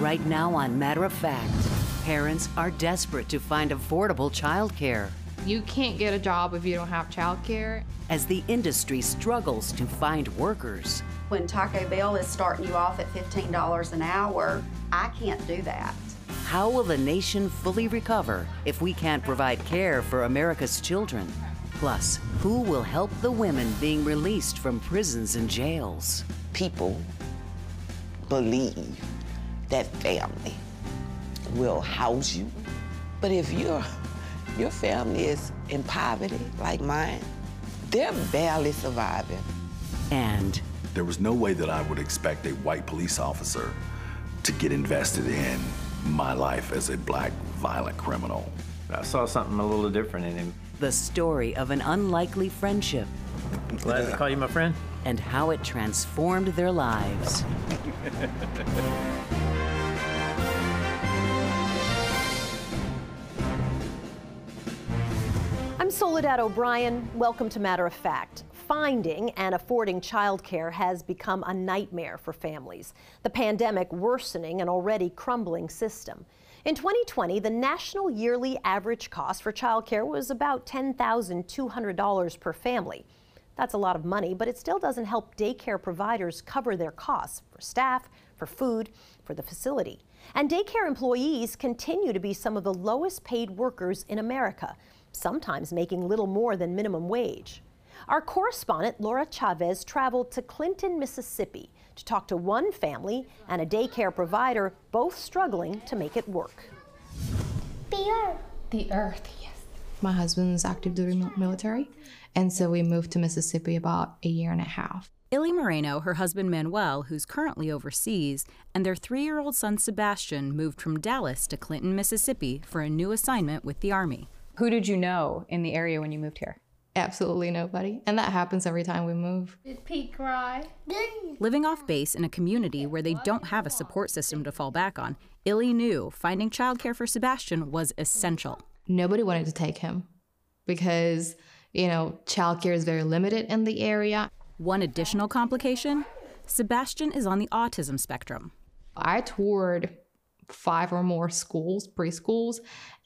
Right now on Matter of Fact, parents are desperate to find affordable childcare. You can't get a job if you don't have childcare. As the industry struggles to find workers, when Taco Bell is starting you off at $15 an hour, I can't do that. How will the nation fully recover if we can't provide care for America's children? Plus, who will help the women being released from prisons and jails? People believe that family will house you. But if your your family is in poverty like mine, they're barely surviving. And there was no way that I would expect a white police officer to get invested in my life as a black violent criminal. I saw something a little different in him. The story of an unlikely friendship. Glad to call you my friend. And how it transformed their lives. Soledad O'Brien. Welcome to Matter of Fact. Finding and affording childcare has become a nightmare for families. The pandemic worsening an already crumbling system. In 2020, the national yearly average cost for childcare was about $10,200 per family. That's a lot of money, but it still doesn't help daycare providers cover their costs for staff, for food, for the facility. And daycare employees continue to be some of the lowest paid workers in America, sometimes making little more than minimum wage. Our correspondent, Laura Chavez, traveled to Clinton, Mississippi to talk to one family and a daycare provider, both struggling to make it work. The earth. The earth, yes. My husband's active duty military, and so we moved to Mississippi about a year and a half. Illy Moreno, her husband Manuel, who's currently overseas, and their three year old son Sebastian moved from Dallas to Clinton, Mississippi for a new assignment with the Army. Who did you know in the area when you moved here? Absolutely nobody. And that happens every time we move. Did Pete cry? Living off base in a community where they don't have a support system to fall back on, Illy knew finding childcare for Sebastian was essential. Nobody wanted to take him because, you know, childcare is very limited in the area. One additional complication Sebastian is on the autism spectrum. I toured five or more schools, preschools.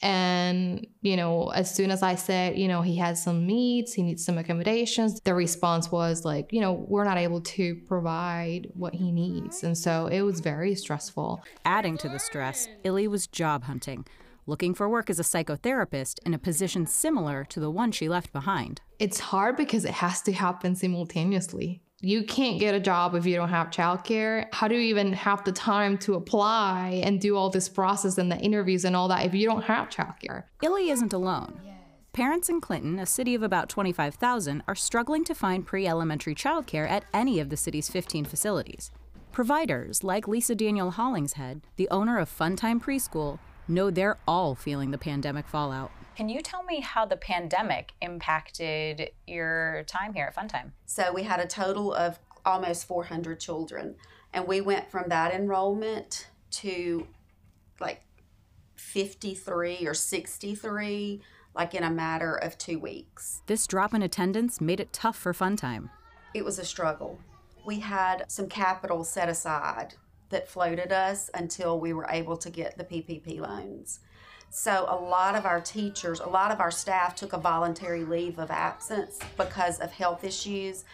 And, you know, as soon as I said, you know, he has some needs, he needs some accommodations, the response was like, you know, we're not able to provide what he needs. And so it was very stressful. Adding to the stress, Illy was job hunting, looking for work as a psychotherapist in a position similar to the one she left behind. It's hard because it has to happen simultaneously you can't get a job if you don't have childcare. How do you even have the time to apply and do all this process and the interviews and all that if you don't have childcare? Illy isn't alone. Parents in Clinton, a city of about 25,000, are struggling to find pre elementary childcare at any of the city's 15 facilities. Providers like Lisa Daniel Hollingshead, the owner of Funtime Preschool, know they're all feeling the pandemic fallout. Can you tell me how the pandemic impacted your time here at Funtime? So we had a total of almost 400 children, and we went from that enrollment to like 53 or 63 like in a matter of 2 weeks. This drop in attendance made it tough for Funtime. It was a struggle. We had some capital set aside that floated us until we were able to get the PPP loans. So a lot of our teachers, a lot of our staff took a voluntary leave of absence because of health issues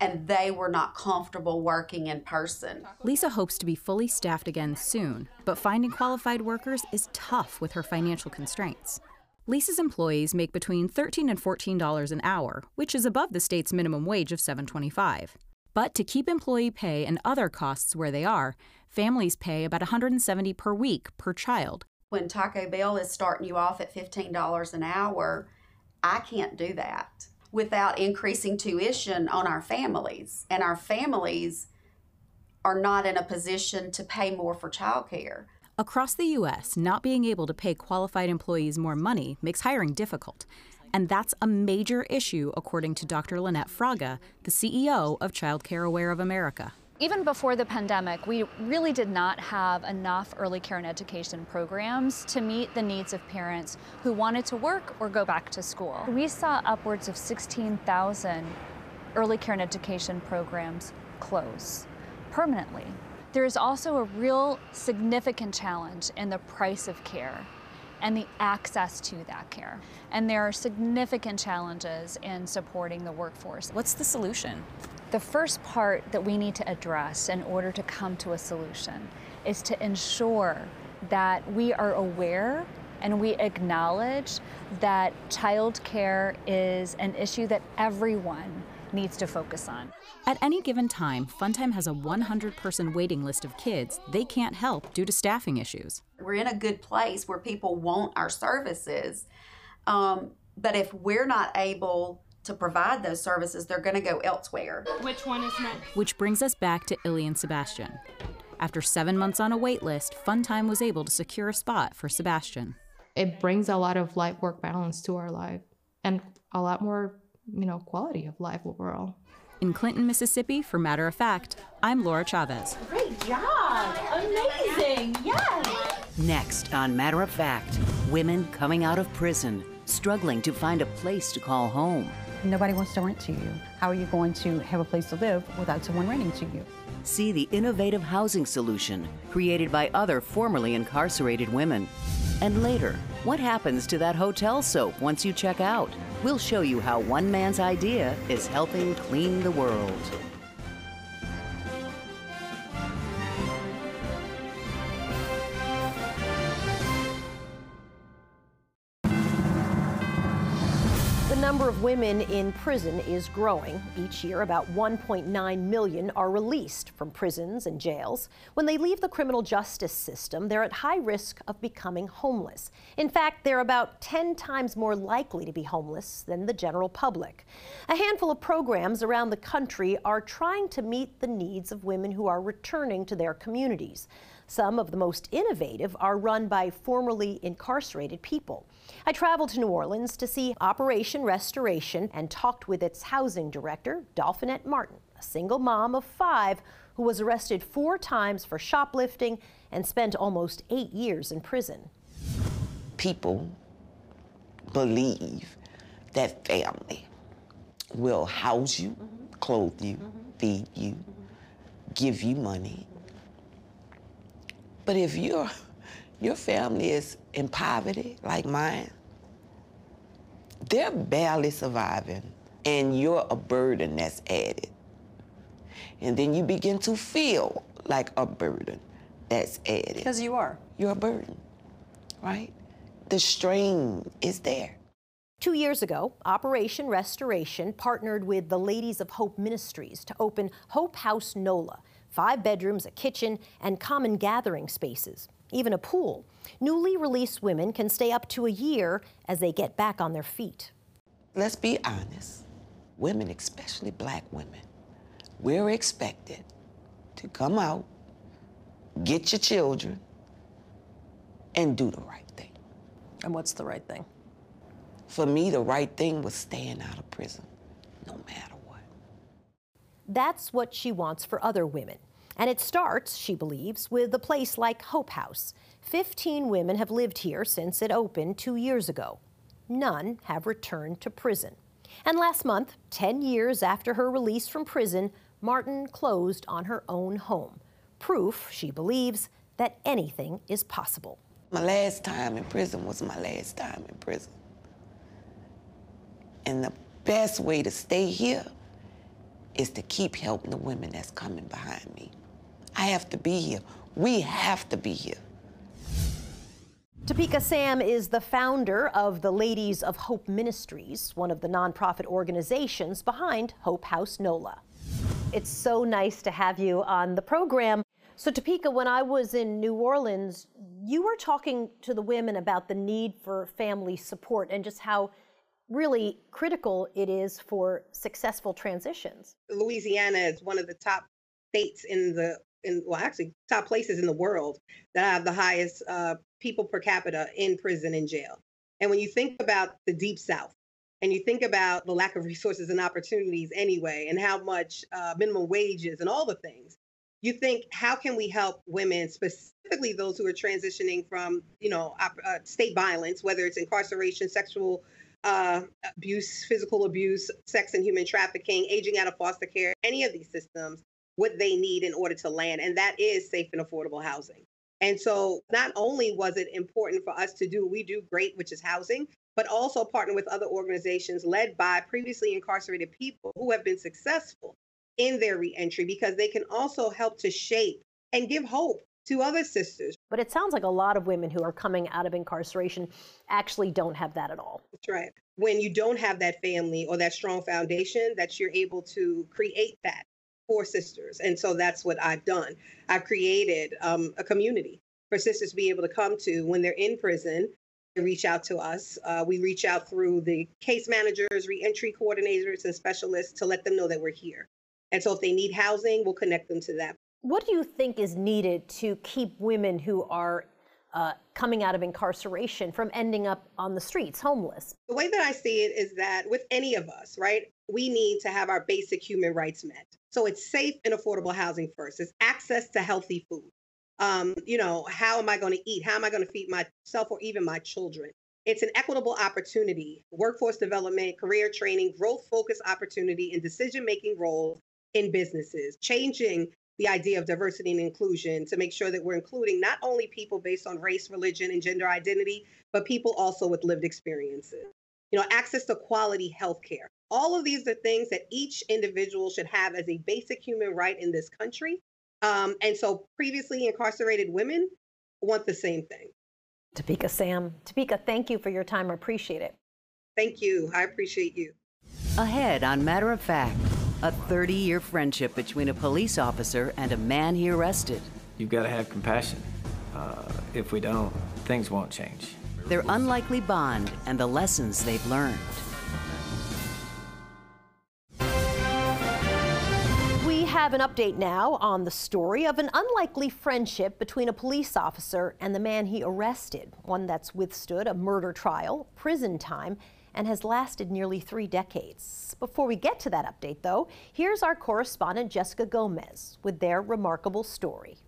and they were not comfortable working in person. Lisa hopes to be fully staffed again soon, but finding qualified workers is tough with her financial constraints. Lisa's employees make between 13 and $14 an hour, which is above the state's minimum wage of $7.25. But to keep employee pay and other costs where they are, families pay about 170 per week per child, when Taco Bell is starting you off at $15 an hour, I can't do that without increasing tuition on our families. And our families are not in a position to pay more for childcare. Across the U.S., not being able to pay qualified employees more money makes hiring difficult. And that's a major issue, according to Dr. Lynette Fraga, the CEO of Child Care Aware of America. Even before the pandemic, we really did not have enough early care and education programs to meet the needs of parents who wanted to work or go back to school. We saw upwards of 16,000 early care and education programs close permanently. There is also a real significant challenge in the price of care and the access to that care. And there are significant challenges in supporting the workforce. What's the solution? The first part that we need to address in order to come to a solution is to ensure that we are aware and we acknowledge that childcare is an issue that everyone needs to focus on. At any given time, Funtime has a 100 person waiting list of kids they can't help due to staffing issues. We're in a good place where people want our services. Um, but if we're not able to provide those services, they're going to go elsewhere. Which one is next? Which brings us back to Illy and Sebastian. After seven months on a wait list, Funtime was able to secure a spot for Sebastian. It brings a lot of life work balance to our life and a lot more, you know, quality of life overall. In Clinton, Mississippi, for Matter of Fact, I'm Laura Chavez. Great job! Amazing! Yes! Next on Matter of Fact, women coming out of prison, struggling to find a place to call home. Nobody wants to rent to you. How are you going to have a place to live without someone renting to you? See the innovative housing solution created by other formerly incarcerated women. And later, what happens to that hotel soap once you check out? We'll show you how one man's idea is helping clean the world. Women in prison is growing. Each year, about 1.9 million are released from prisons and jails. When they leave the criminal justice system, they're at high risk of becoming homeless. In fact, they're about 10 times more likely to be homeless than the general public. A handful of programs around the country are trying to meet the needs of women who are returning to their communities. Some of the most innovative are run by formerly incarcerated people. I traveled to New Orleans to see Operation Restoration and talked with its housing director, Dolfinette Martin, a single mom of five who was arrested four times for shoplifting and spent almost eight years in prison. People believe that family will house you, mm-hmm. clothe you, mm-hmm. feed you, mm-hmm. give you money. But if your your family is in poverty like mine, they're barely surviving, and you're a burden that's added. And then you begin to feel like a burden that's added. Because you are. You're a burden, right? The strain is there. Two years ago, Operation Restoration partnered with the Ladies of Hope Ministries to open Hope House NOLA, five bedrooms, a kitchen, and common gathering spaces, even a pool. Newly released women can stay up to a year as they get back on their feet. Let's be honest. Women, especially black women, we're expected to come out, get your children, and do the right thing. And what's the right thing? For me, the right thing was staying out of prison, no matter what. That's what she wants for other women. And it starts, she believes, with a place like Hope House. 15 women have lived here since it opened two years ago. None have returned to prison. And last month, 10 years after her release from prison, Martin closed on her own home. Proof, she believes, that anything is possible. My last time in prison was my last time in prison. And the best way to stay here is to keep helping the women that's coming behind me. I have to be here. We have to be here. Topeka Sam is the founder of the Ladies of Hope Ministries, one of the nonprofit organizations behind Hope House NOLA. It's so nice to have you on the program. So, Topeka, when I was in New Orleans, you were talking to the women about the need for family support and just how really critical it is for successful transitions. Louisiana is one of the top states in the in well actually top places in the world that have the highest uh, people per capita in prison and jail. And when you think about the deep south and you think about the lack of resources and opportunities anyway and how much uh, minimum wages and all the things you think how can we help women specifically those who are transitioning from you know op- uh, state violence whether it's incarceration sexual uh, abuse physical abuse sex and human trafficking aging out of foster care any of these systems what they need in order to land, and that is safe and affordable housing. And so, not only was it important for us to do we do great, which is housing, but also partner with other organizations led by previously incarcerated people who have been successful in their reentry because they can also help to shape and give hope to other sisters. But it sounds like a lot of women who are coming out of incarceration actually don't have that at all. That's right. When you don't have that family or that strong foundation, that you're able to create that for sisters. And so that's what I've done. I've created um, a community for sisters to be able to come to when they're in prison. They reach out to us. Uh, we reach out through the case managers, reentry coordinators, and specialists to let them know that we're here. And so if they need housing, we'll connect them to that. What do you think is needed to keep women who are uh, coming out of incarceration from ending up on the streets, homeless? The way that I see it is that with any of us, right, we need to have our basic human rights met. So it's safe and affordable housing first. It's access to healthy food. Um, you know, how am I going to eat? How am I going to feed myself or even my children? It's an equitable opportunity, workforce development, career training, growth focused opportunity, and decision making roles in businesses, changing the idea of diversity and inclusion to make sure that we're including not only people based on race, religion, and gender identity, but people also with lived experiences. You know, access to quality health care. All of these are things that each individual should have as a basic human right in this country. Um, and so previously incarcerated women want the same thing. Topeka Sam. Topeka, thank you for your time. I appreciate it. Thank you. I appreciate you. Ahead on Matter of Fact. A 30 year friendship between a police officer and a man he arrested. You've got to have compassion. Uh, if we don't, things won't change. Their unlikely bond and the lessons they've learned. We have an update now on the story of an unlikely friendship between a police officer and the man he arrested, one that's withstood a murder trial, prison time, and has lasted nearly three decades. Before we get to that update, though, here's our correspondent Jessica Gomez with their remarkable story.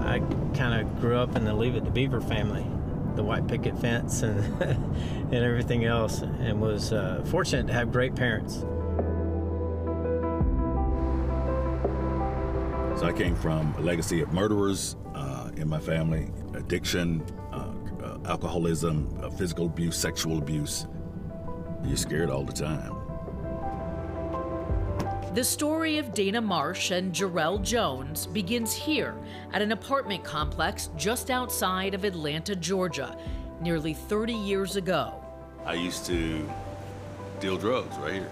I kind of grew up in the Leave It to Beaver family, the white picket fence and, and everything else, and was uh, fortunate to have great parents. So I came from a legacy of murderers uh, in my family, addiction, uh, uh, alcoholism, uh, physical abuse, sexual abuse. You're scared all the time. The story of Dana Marsh and Jarrell Jones begins here at an apartment complex just outside of Atlanta, Georgia, nearly 30 years ago. I used to deal drugs right here.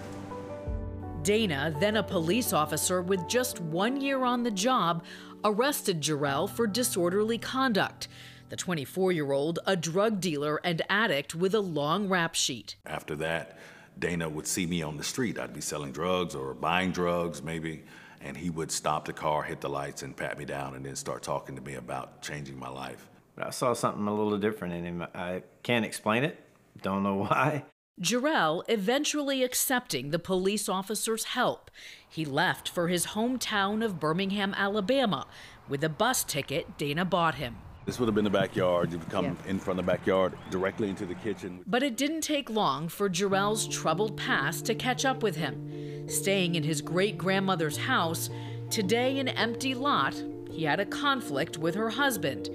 Dana, then a police officer with just one year on the job, arrested Jarrell for disorderly conduct. The 24 year old, a drug dealer and addict with a long rap sheet. After that, Dana would see me on the street. I'd be selling drugs or buying drugs, maybe, and he would stop the car, hit the lights, and pat me down, and then start talking to me about changing my life. But I saw something a little different in him. I can't explain it, don't know why. Jarrell eventually accepting the police officer's help. He left for his hometown of Birmingham, Alabama, with a bus ticket Dana bought him. This would have been the backyard. You would come yeah. in from the backyard directly into the kitchen. But it didn't take long for Jarrell's troubled past to catch up with him. Staying in his great grandmother's house, today an empty lot, he had a conflict with her husband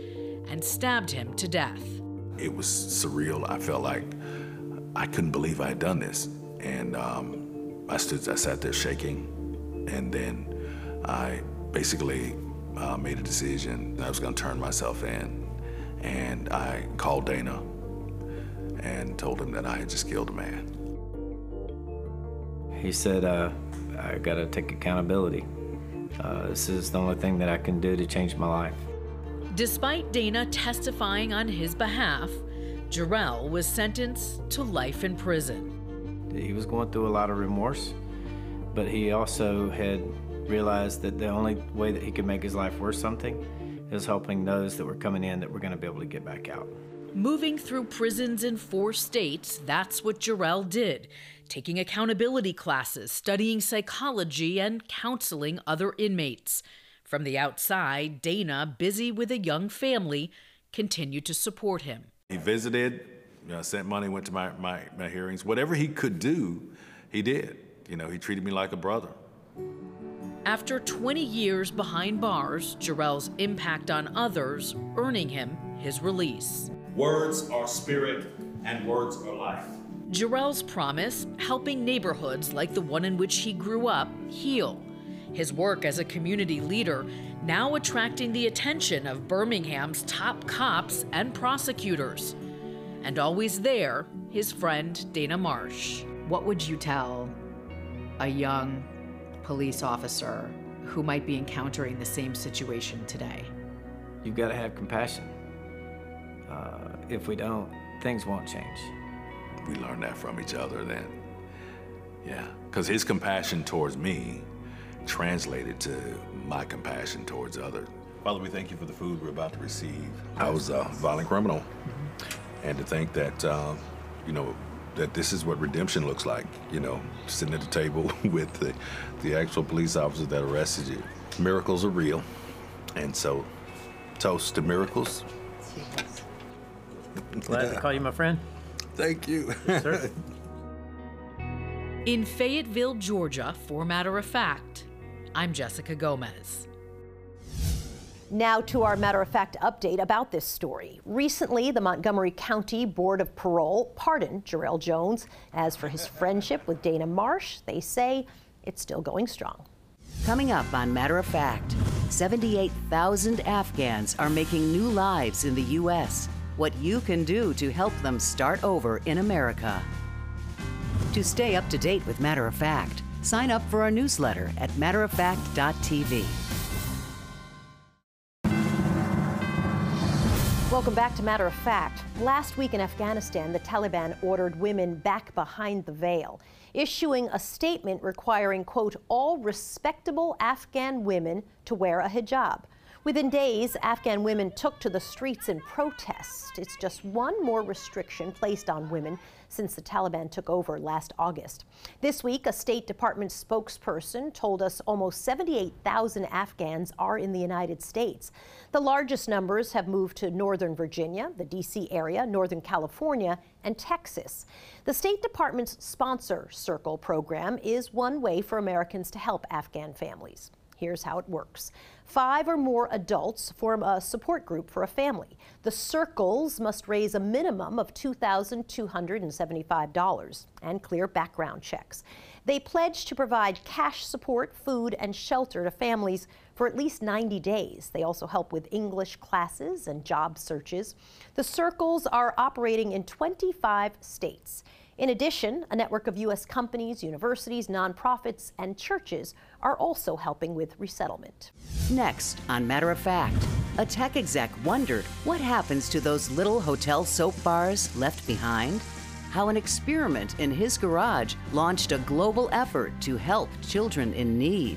and stabbed him to death. It was surreal. I felt like I couldn't believe I had done this. And um, I stood, I sat there shaking. And then I basically uh, made a decision I was going to turn myself in. And I called Dana and told him that I had just killed a man. He said, uh, I got to take accountability. Uh, this is the only thing that I can do to change my life. Despite Dana testifying on his behalf, Jarrell was sentenced to life in prison. He was going through a lot of remorse, but he also had realized that the only way that he could make his life worth something is helping those that were coming in that were going to be able to get back out. Moving through prisons in four states, that's what Jarrell did, taking accountability classes, studying psychology, and counseling other inmates. From the outside, Dana, busy with a young family, continued to support him. He visited, you know, sent money, went to my, my, my hearings, whatever he could do he did. You know, he treated me like a brother. After 20 years behind bars, Jarrell's impact on others earning him his release. Words are spirit and words are life. Jarrell's promise helping neighborhoods like the one in which he grew up heal. His work as a community leader now attracting the attention of Birmingham's top cops and prosecutors. And always there, his friend Dana Marsh. What would you tell a young police officer who might be encountering the same situation today? You've got to have compassion. Uh, if we don't, things won't change. We learned that from each other then. Yeah, because his compassion towards me translated to my compassion towards others. Father, we thank you for the food we're about to receive. I was a violent criminal. And to think that, uh, you know, that this is what redemption looks like, you know, sitting at the table with the, the actual police officer that arrested you. Miracles are real. And so, toast to miracles. Glad to call you my friend. Thank you. Sir. In Fayetteville, Georgia, for matter of fact, I'm Jessica Gomez. Now to our matter of fact update about this story. Recently, the Montgomery County Board of Parole pardoned Jarrell Jones. As for his friendship with Dana Marsh, they say it's still going strong. Coming up on Matter of Fact, 78,000 Afghans are making new lives in the U.S. What you can do to help them start over in America. To stay up to date with Matter of Fact, sign up for our newsletter at matteroffact.tv. Welcome back to Matter of Fact. Last week in Afghanistan, the Taliban ordered women back behind the veil, issuing a statement requiring, quote, all respectable Afghan women to wear a hijab. Within days, Afghan women took to the streets in protest. It's just one more restriction placed on women since the Taliban took over last August. This week, a State Department spokesperson told us almost 78,000 Afghans are in the United States. The largest numbers have moved to Northern Virginia, the D.C. area, Northern California, and Texas. The State Department's Sponsor Circle program is one way for Americans to help Afghan families. Here's how it works. Five or more adults form a support group for a family. The circles must raise a minimum of $2,275 and clear background checks. They pledge to provide cash support, food, and shelter to families for at least 90 days. They also help with English classes and job searches. The circles are operating in 25 states. In addition, a network of U.S. companies, universities, nonprofits, and churches are also helping with resettlement. Next, on Matter of Fact, a tech exec wondered what happens to those little hotel soap bars left behind? How an experiment in his garage launched a global effort to help children in need.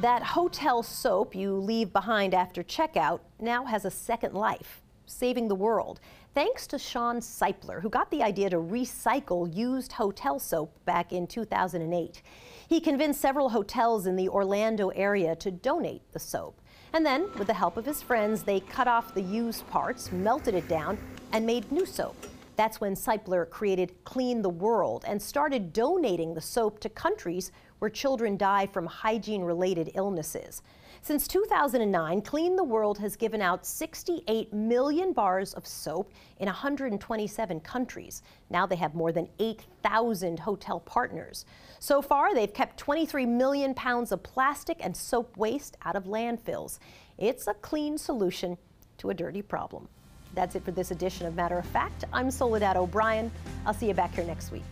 That hotel soap you leave behind after checkout now has a second life, saving the world. Thanks to Shawn Seipler, who got the idea to recycle used hotel soap back in 2008. He convinced several hotels in the Orlando area to donate the soap. And then, with the help of his friends, they cut off the used parts, melted it down, and made new soap. That's when Seipler created Clean the World and started donating the soap to countries where children die from hygiene related illnesses. Since 2009, Clean the World has given out 68 million bars of soap in 127 countries. Now they have more than 8,000 hotel partners. So far, they've kept 23 million pounds of plastic and soap waste out of landfills. It's a clean solution to a dirty problem. That's it for this edition of Matter of Fact. I'm Soledad O'Brien. I'll see you back here next week.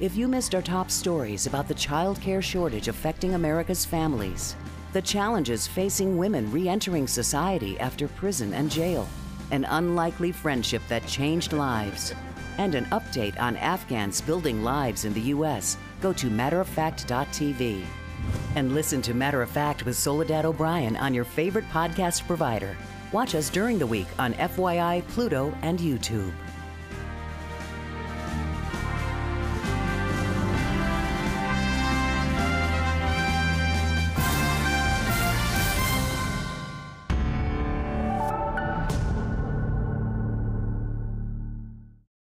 If you missed our top stories about the child care shortage affecting America's families, the challenges facing women re entering society after prison and jail, an unlikely friendship that changed lives, and an update on Afghans building lives in the U.S., go to matteroffact.tv. And listen to Matter of Fact with Soledad O'Brien on your favorite podcast provider. Watch us during the week on FYI, Pluto, and YouTube.